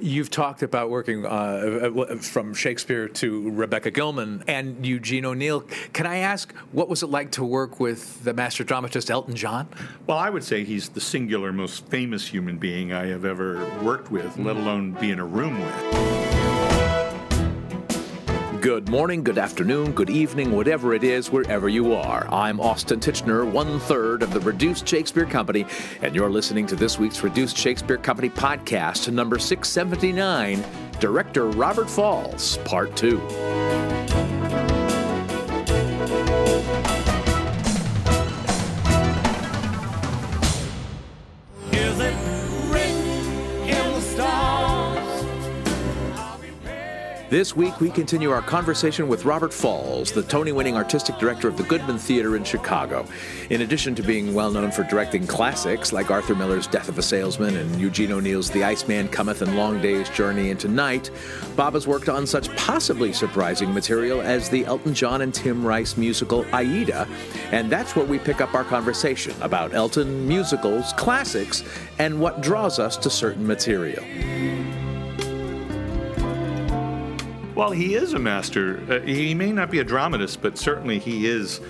You've talked about working uh, from Shakespeare to Rebecca Gilman and Eugene O'Neill. Can I ask, what was it like to work with the master dramatist Elton John? Well, I would say he's the singular most famous human being I have ever worked with, let alone be in a room with. Good morning, good afternoon, good evening, whatever it is, wherever you are. I'm Austin Tichenor, one third of the Reduced Shakespeare Company, and you're listening to this week's Reduced Shakespeare Company podcast, number 679, Director Robert Falls, Part 2. This week, we continue our conversation with Robert Falls, the Tony winning artistic director of the Goodman Theater in Chicago. In addition to being well known for directing classics like Arthur Miller's Death of a Salesman and Eugene O'Neill's The Iceman Cometh and Long Day's Journey into Night, Bob has worked on such possibly surprising material as the Elton John and Tim Rice musical Aida. And that's where we pick up our conversation about Elton, musicals, classics, and what draws us to certain material. Well, he is a master. Uh, he may not be a dramatist, but certainly he is.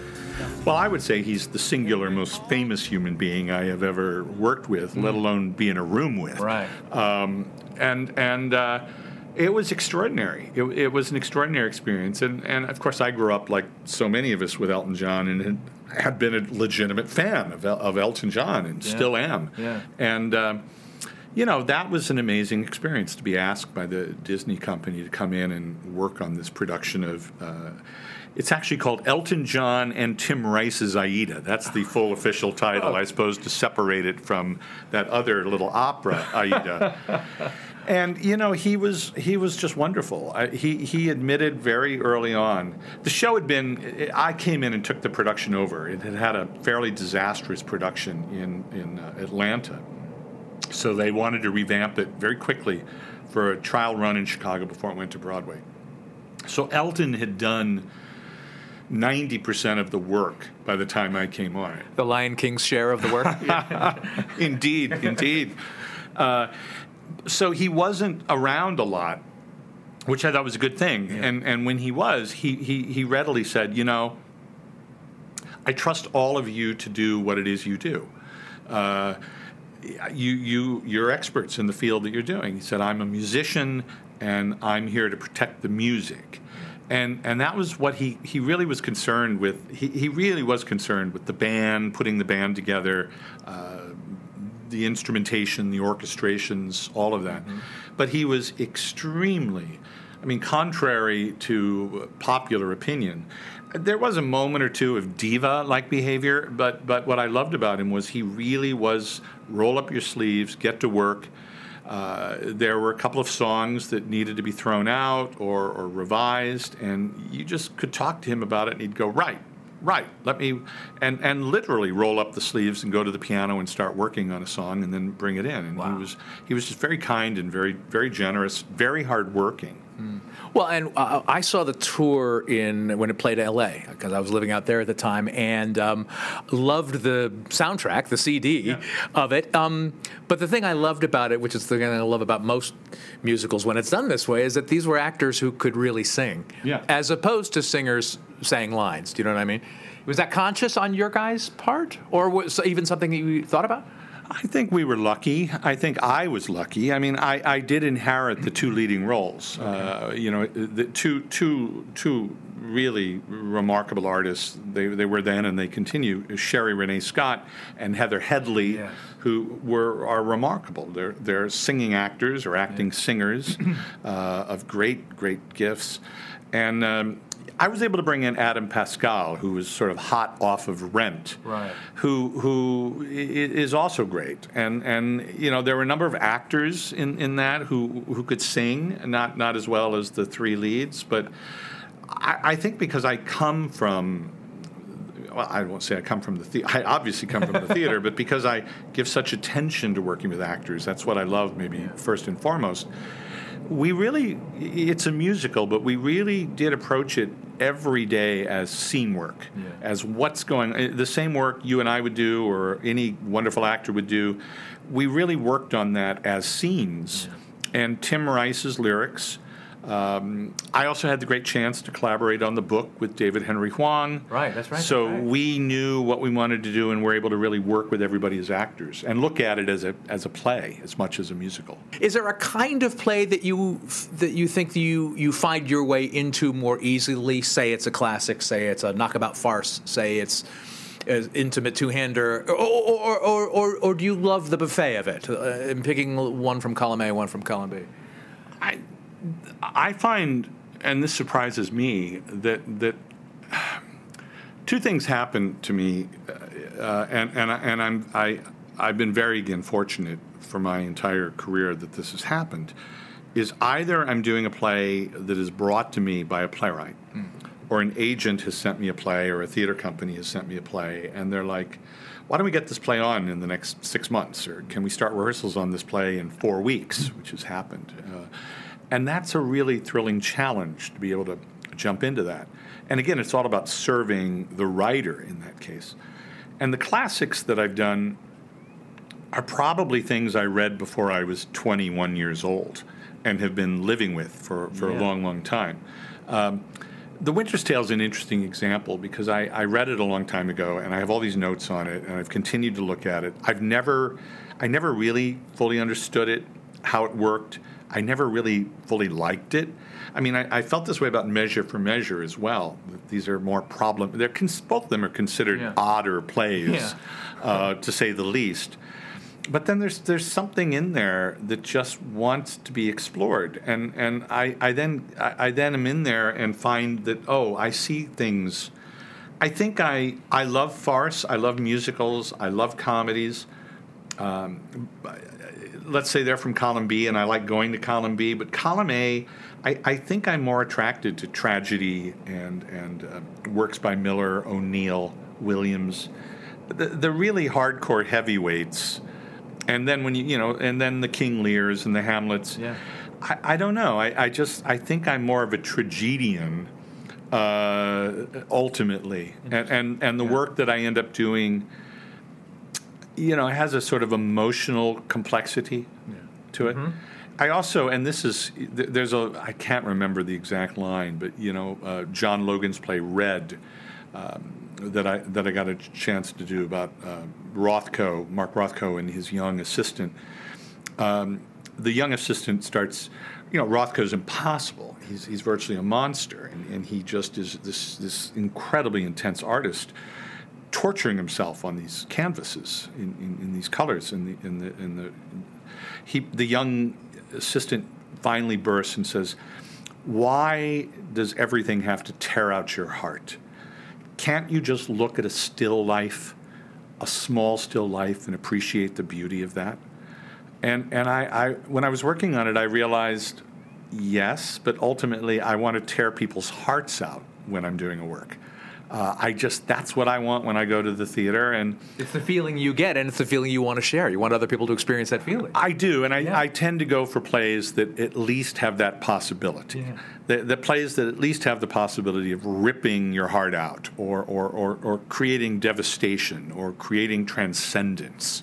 Well, I would say he's the singular most famous human being I have ever worked with, mm. let alone be in a room with. Right. Um, and and uh, it was extraordinary. It, it, was an extraordinary experience, and and of course I grew up like so many of us with Elton John, and had been a legitimate fan of, of Elton John, and yeah. still am. Yeah. And. Uh, you know, that was an amazing experience to be asked by the Disney company to come in and work on this production of. Uh, it's actually called Elton John and Tim Rice's Aida. That's the full official title, I suppose, to separate it from that other little opera, Aida. and you know he was he was just wonderful. I, he he admitted very early on the show had been. I came in and took the production over. It had had a fairly disastrous production in in uh, Atlanta so they wanted to revamp it very quickly for a trial run in Chicago before it went to Broadway. So Elton had done 90% of the work by the time I came on it. The Lion King's share of the work? indeed, indeed. Uh, so he wasn't around a lot, which I thought was a good thing. Yeah. And, and when he was, he, he, he readily said, You know, I trust all of you to do what it is you do. Uh, you you you're experts in the field that you're doing. He said, I'm a musician and I'm here to protect the music. And and that was what he, he really was concerned with. He, he really was concerned with the band, putting the band together, uh, the instrumentation, the orchestrations, all of that. Mm-hmm. But he was extremely, I mean, contrary to popular opinion, there was a moment or two of diva-like behavior, but but what I loved about him was he really was roll up your sleeves, get to work. Uh, there were a couple of songs that needed to be thrown out or, or revised, and you just could talk to him about it, and he'd go, "Right, right, let me," and and literally roll up the sleeves and go to the piano and start working on a song, and then bring it in. And wow. he was he was just very kind and very very generous, very hardworking. Mm. Well, and uh, I saw the tour in when it played L.A. because I was living out there at the time, and um, loved the soundtrack, the CD yeah. of it. Um, but the thing I loved about it, which is the thing I love about most musicals when it's done this way, is that these were actors who could really sing, yeah. as opposed to singers saying lines. Do you know what I mean? Was that conscious on your guys' part, or was even something that you thought about? I think we were lucky. I think I was lucky. I mean, I, I did inherit the two leading roles. Okay. Uh, you know, the two two two really remarkable artists. They they were then and they continue. Sherie Rene Scott and Heather Headley, yes. who were are remarkable. They're they're singing actors or acting yeah. singers uh, of great great gifts. And um, I was able to bring in Adam Pascal, who was sort of hot off of Rent, right. who who is also great, and and you know there were a number of actors in, in that who who could sing, not not as well as the three leads, but I, I think because I come from well, I won't say I come from the theater. I obviously come from the theater, but because I give such attention to working with actors, that's what I love, maybe first and foremost we really it's a musical but we really did approach it every day as scene work yeah. as what's going eh, the same work you and i would do or any wonderful actor would do we really worked on that as scenes yeah. and Tim Rice's lyrics. Um, I also had the great chance to collaborate on the book with David Henry Hwang. Right, that's right, So that's right. we knew what we wanted to do, and we're able to really work with everybody as actors and look at it as a as a play as much as a musical. Is there a kind of play that you that you think you you find your way into more easily? Say it's a classic. Say it's a knockabout farce. Say it's an intimate two-hander, or or, or, or, or do you love the buffet of it? Uh, and picking one from column A, one from column B. I I find, and this surprises me, that that two things happen to me, uh, and and I- and I'm I I've been very again fortunate for my entire career that this has happened. Is either I'm doing a play that is brought to me by a playwright, or an agent has sent me a play, or a theater company has sent me a play, and they're like. Why don't we get this play on in the next six months? Or can we start rehearsals on this play in four weeks, which has happened? Uh, and that's a really thrilling challenge to be able to jump into that. And again, it's all about serving the writer in that case. And the classics that I've done are probably things I read before I was 21 years old and have been living with for, for Yeah. a long, long time. Um, the Winter's Tale is an interesting example because I, I read it a long time ago and I have all these notes on it and I've continued to look at it. I've never, I never really fully understood it, how it worked. I never really fully liked it. I mean, I, I felt this way about Measure for Measure as well. These are more problem. They're cons- both of them are considered Yeah. odder plays, Yeah. uh, to say the least but then there's there's something in there that just wants to be explored and and I, I then I, I then am in there and find that oh I see things I think I I love farce I love musicals I love comedies um, let's say they're from column B and I like going to column B but column A I, I think I'm more attracted to tragedy and and uh, works by Miller O'Neill Williams the, the really hardcore heavyweights. And then when you you know and then the king lears and the hamlets. Yeah. I, I don't know. I, I just i think i'm more of a tragedian uh, ultimately. And, and and the work that i end up doing you know it has a sort of emotional complexity to it I also, and this is, there's a, I can't remember the exact line, but you know, uh, John Logan's play Red, um, that I that I got a chance to do about uh, Rothko, Mark Rothko, and his young assistant. Um, the young assistant starts, you know, Rothko's impossible. He's he's virtually a monster, and, and he just is this this incredibly intense artist, torturing himself on these canvases in, in, in these colors in the in the in the he the young assistant finally bursts and says, "Why does everything have to tear out your heart? Can't you just look at a still life, a small still life, and appreciate the beauty of that?" And and I, I when I was working on it, I realized, yes, but ultimately I want to tear people's hearts out when I'm doing a work. Uh, I just that's what I want when I go to the theater, and It's the feeling you get, and it's the feeling you want to share. You want other people to experience that feeling. I do, and I, Yeah. I tend to go for plays that at least have that possibility. Yeah. The, the plays that at least have the possibility of ripping your heart out, or, or, or, or creating devastation, or creating transcendence.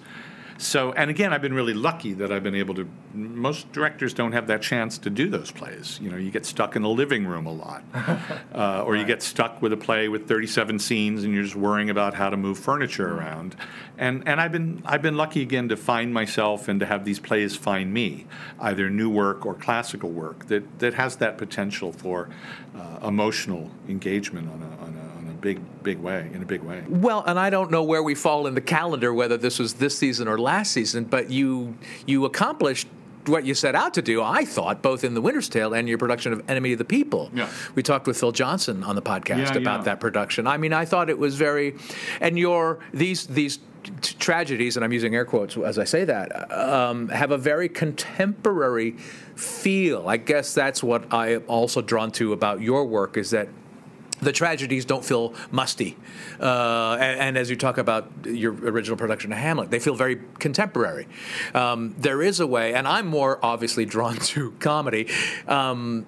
So, and again, I've been really lucky that I've been able to. Most directors don't have that chance to do those plays. You know, you get stuck in the living room a lot, uh, or you get stuck with a play with 37 scenes, and you're just worrying about how to move furniture around. And and I've been I've been lucky again to find myself and to have these plays find me, either new work or classical work that that has that potential for uh, emotional engagement on a on a big big way in a big way. Well, and I don't know where we fall in the calendar, whether this was this season or last season, but you you accomplished what you set out to do, I thought, both in The Winter's Tale and your production of Enemy of the People. Yeah. We talked with Phil Johnson on the podcast Yeah, about yeah. that production. I mean, I thought it was very, and your these these t- tragedies, and I'm using air quotes as I say that, um, have a very contemporary feel. I guess that's what I am also drawn to about your work is that the tragedies don't feel musty. Uh, and, and as you talk about your original production of Hamlet, they feel very contemporary. Um, there is a way, and I'm more obviously drawn to comedy, um,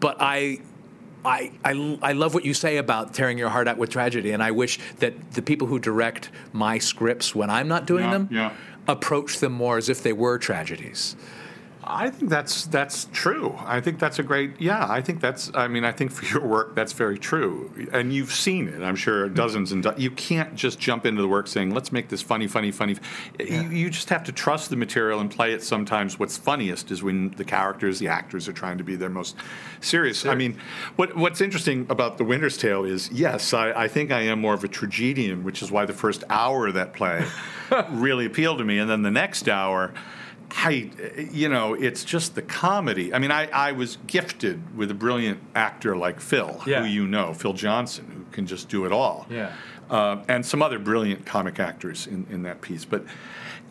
but I. I, I, I love what you say about tearing your heart out with tragedy, and I wish that the people who direct my scripts when I'm not doing Yeah, them yeah. approach them more as if they were tragedies. I think that's that's true. I think that's a great. Yeah, I think that's. I mean, I think for your work, that's very true. And you've seen it, I'm sure, dozens and do- you can't just jump into the work saying, "Let's make this funny, funny, funny." You, you just have to trust the material and play it. Sometimes what's funniest is when the characters, the actors, are trying to be their most serious. I mean, what what's interesting about The Winter's Tale is, yes, I, I think I am more of a tragedian, which is why the first hour of that play really appealed to me, and then the next hour. I, you know, it's just the comedy. I mean, I, I was gifted with a brilliant actor like Phil, Yeah. who you know, Phil Johnson, who can just do it all. Yeah. Uh, and some other brilliant comic actors in, in that piece. But,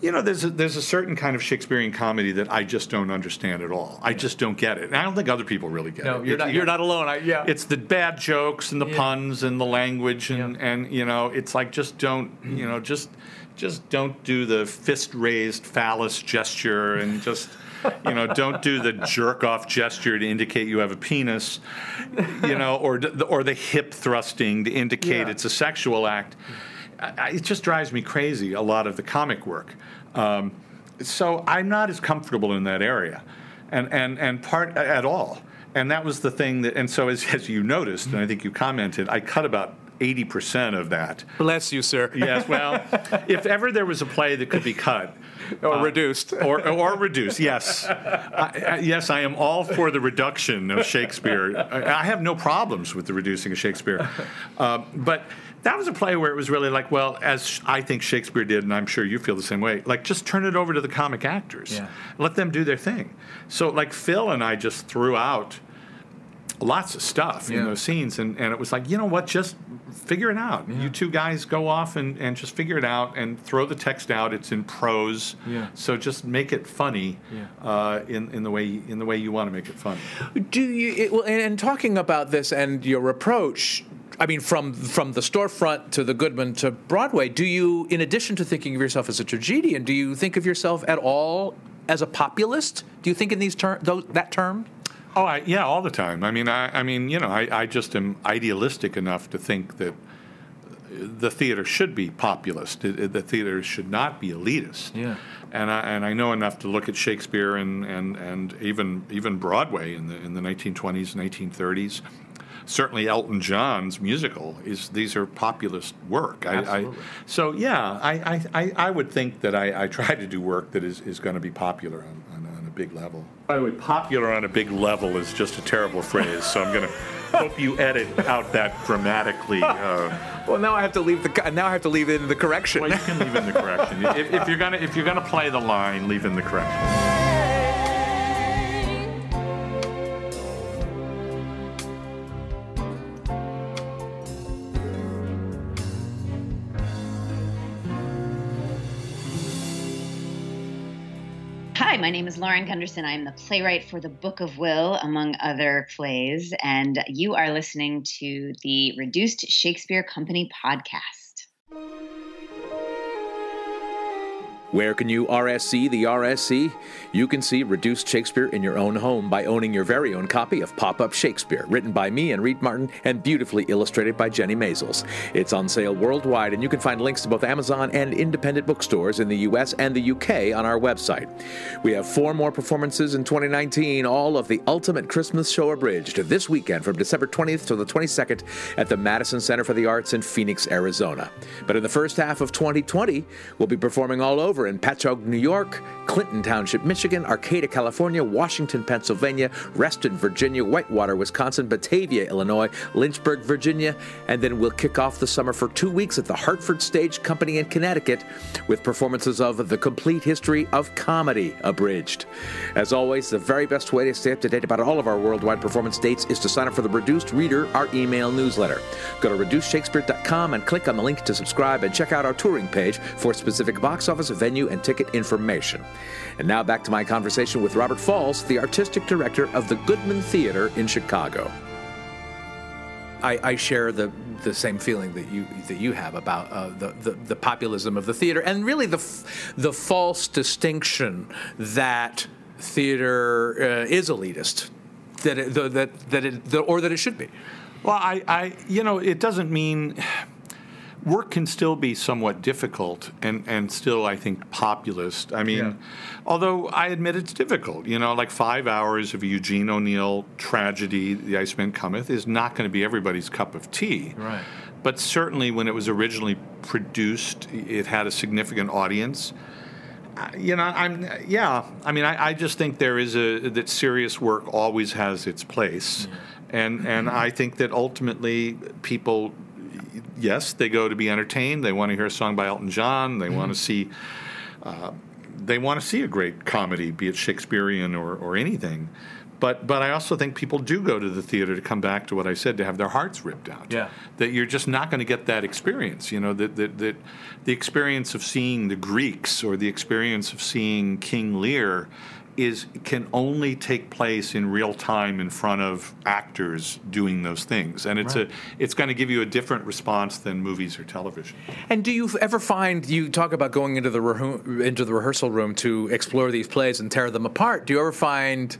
you know, there's a, there's a certain kind of Shakespearean comedy that I just don't understand at all. I just don't get it. And I don't think other people really get No, it. you're It- not. You're not alone. I, yeah. it's the bad jokes and the Yeah. puns and the language and, Yeah. and you know it's like just don't you know just just don't do the fist raised phallus gesture and just you know don't do the jerk off gesture to indicate you have a penis you know or the, or the hip thrusting to indicate Yeah. it's a sexual act. I, I- it just drives me crazy a lot of the comic work. Um, so I'm not as comfortable in that area and and and part at all. And that was the thing that and so as, as you noticed and I think you commented I cut about 80% of that Bless you, sir. yes well if ever there was a play that could be cut Or reduced. or, or reduced. Yes, I, I, yes, I am all for the reduction of Shakespeare. I, I have no problems with the reducing of Shakespeare, uh, but that was a play where it was really like, well, as I think Shakespeare did, and I'm sure you feel the same way. Like, just turn it over to the comic actors, Yeah. let them do their thing. So, like Phil and I just threw out lots of stuff Yeah. in those scenes and, and it was like you know what just figure it out you two guys go off and, and just figure it out and throw the text out it's in prose Yeah. so just make it funny Yeah. uh, in, in the way in the way you want to make it funny Do you? It, well, and, and talking about this and your approach. I mean, from from the storefront to the Goodman to Broadway. Do you, in addition to thinking of yourself as a tragedian, do you think of yourself at all as a populist? Do you think in these ter- those, that term? Oh I, yeah all the time i mean i, I mean you know I, I just am idealistic enough to think that the theater should be populist. The theater should not be elitist. Yeah. And I, and I know enough to look at Shakespeare and, and, and even even Broadway in the in the 1920s, 1930s. Certainly, Elton John's musical is these are populist work. I, I, Absolutely. so yeah, I, I, I, I would think that I, I try to do work that is, is going to be popular on, on, on a big level. By the way, popular on a big level is just a terrible phrase. So I'm going to hope you edit out that dramatically. Uh, Well, now I have to leave the now I have to leave in the correction. well, you can leave in the correction. If, if you're gonna if you're gonna play the line, leave in the correction. Hi, my name is Lauren Gunderson. I'm the playwright for The Book of Will, among other plays, and you are listening to the Reduced Shakespeare Company podcast. Where can you RSC the RSC? You can see Reduced Shakespeare in your own home by owning your very own copy of Pop Up Shakespeare, written by me and Reed Martin and beautifully illustrated by Jennie Maizels. It's on sale worldwide, and you can find links to both Amazon and independent bookstores in the US and the UK on our website. We have four more performances in 2019, all of the Ultimate Christmas Show Abridged, this weekend from December 20th to the 22nd at the Madison Center for the Arts in Phoenix, Arizona. But in the first half of 2020, we'll be performing all over in Patchogue, New York, Clinton Township, Michigan, Arcata, California, Washington, Pennsylvania, Reston, Virginia, Whitewater, Wisconsin, Batavia, Illinois, Lynchburg, Virginia, and then we'll kick off the summer for two weeks at the Hartford Stage Company in Connecticut with performances of The Complete History of Comedy Abridged. As always, the very best way to stay up to date about all of our worldwide performance dates is to sign up for the Reduced Reader, our email newsletter. Go to reducedshakespeare.com and click on the link to subscribe and check out our touring page for specific box office, venue, and ticket information. And now back to my conversation with Robert Falls, the artistic director of the Goodman Theater in Chicago. I, I share the the same feeling that you that you have about uh, the, the the populism of the theater, and really the f- the false distinction that theater uh, is elitist, that it, the, that that it the, or that it should be. Well, I, I, you know, it doesn't mean. Work can still be somewhat difficult and, and still, I think, populist. I mean, Yeah. although I admit it's difficult, you know, like five hours of Eugene O'Neill tragedy, The Iceman Cometh, is not going to be everybody's cup of tea. Right. But certainly when it was originally produced, it had a significant audience. You know, I'm yeah. I mean, I, I just think there is a that serious work always has its place, and and I think that ultimately people, yes, they go to be entertained. They want to hear a song by Elton John. They want to see, uh, they want to see a great comedy, be it Shakespearean or or anything. But but I also think people do go to the theater to come back to what I said to have their hearts ripped out Yeah. that you're just not going to get that experience. You know, that, that, that the experience of seeing the Greeks or the experience of seeing King Lear is can only take place in real time in front of actors doing those things, and it's Right. a it's going to give you a different response than movies or television. And do you ever find you talk about going into the rehu- into the rehearsal room to explore these plays and tear them apart? Do you ever find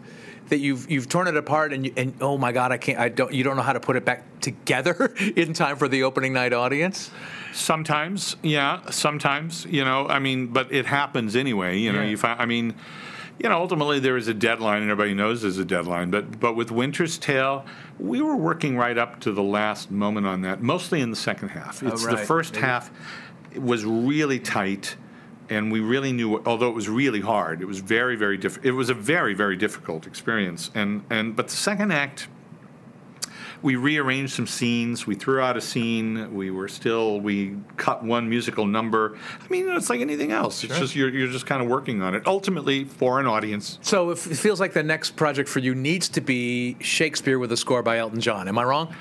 that you've you've torn it apart and you, and oh my god, I can't I don't you don't know how to put it back together in time for the opening night audience? Sometimes, yeah, sometimes, you know, I mean, but it happens anyway. You know, Yeah. you find, I mean, you know, ultimately there is a deadline, and everybody knows there's a deadline. But but with Winter's Tale, we were working right up to the last moment on that, mostly in the second half. Oh, it's the Oh, right. first Maybe. half was really tight. And we really knew, although it was really hard, it was very, very diff- It was a very, very difficult experience. And and but the second act, we rearranged some scenes. We threw out a scene. We were still we cut one musical number. I mean, it's like anything else. It's just you're you're just kind of working on it. Ultimately, for an audience, So it feels like the next project for you needs to be Shakespeare with a score by Elton John. Am I wrong?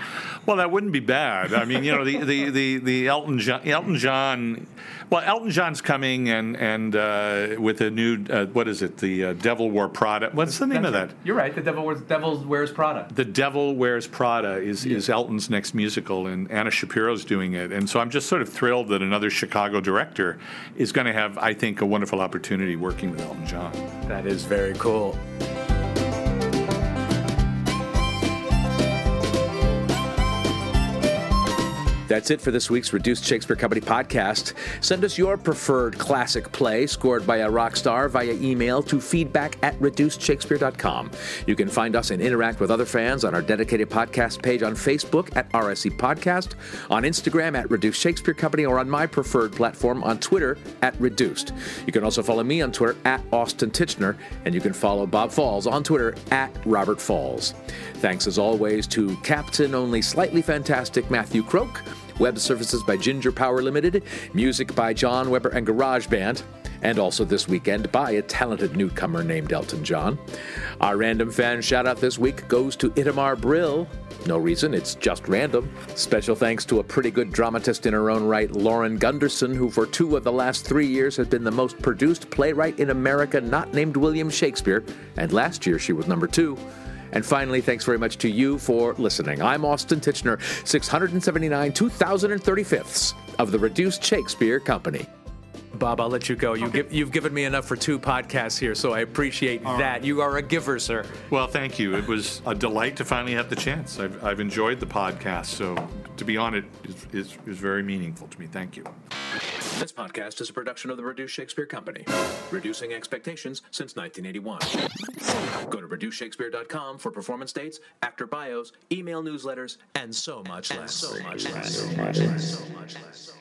well, that wouldn't be bad. I mean, you know, the the the, the Elton John, Elton John. Well, Elton John's coming and and uh, with a new uh, what is it? The uh, Devil Wore Prada. What's the name of that? You're right. The devil wears devil wears Prada. The Devil Wears Prada is, is Elton's next musical, and Anna Shapiro's doing it. And so I'm just sort of thrilled that another Chicago director is going to have, I think, a wonderful opportunity working with Elton John. That is very cool. That's it for this week's Reduced Shakespeare Company podcast. Send us your preferred classic play scored by a rock star via email to feedback at reducedshakespeare.com. You can find us and interact with other fans on our dedicated podcast page on Facebook at RSC Podcast, on Instagram at Reduced Shakespeare Company, or on my preferred platform on Twitter at Reduced. You can also follow me on Twitter at Austin Tichenor, and you can follow Bob Falls on Twitter at Robert Falls. Thanks as always to Captain Only Slightly Fantastic Matthew Croak. Web services by Ginger Power Limited, music by John Weber and Garage Band, and also this weekend by a talented newcomer named Elton John. Our random fan shout out this week goes to Itamar Brill. No reason, it's just random. Special thanks to a pretty good dramatist in her own right, Lauren Gunderson, who for two of the last three years has been the most produced playwright in America not named William Shakespeare, and last year she was number two. And finally, thanks very much to you for listening. I'm Austin Tichenor, 679 2035ths of the Reduced Shakespeare Company. Bob, I'll let you go. You give, you've given me enough for two podcasts here, so I appreciate that. You are a giver, sir. Well, thank you. It was a delight to finally have the chance. I've, I've enjoyed the podcast, so to be on it is, is, is very meaningful to me. Thank you. This podcast is a production of the Reduced Shakespeare Company, reducing expectations since 1981. Go to reducedshakespeare.com for performance dates, actor bios, email newsletters, and so much less. So much less. So much less. So much less.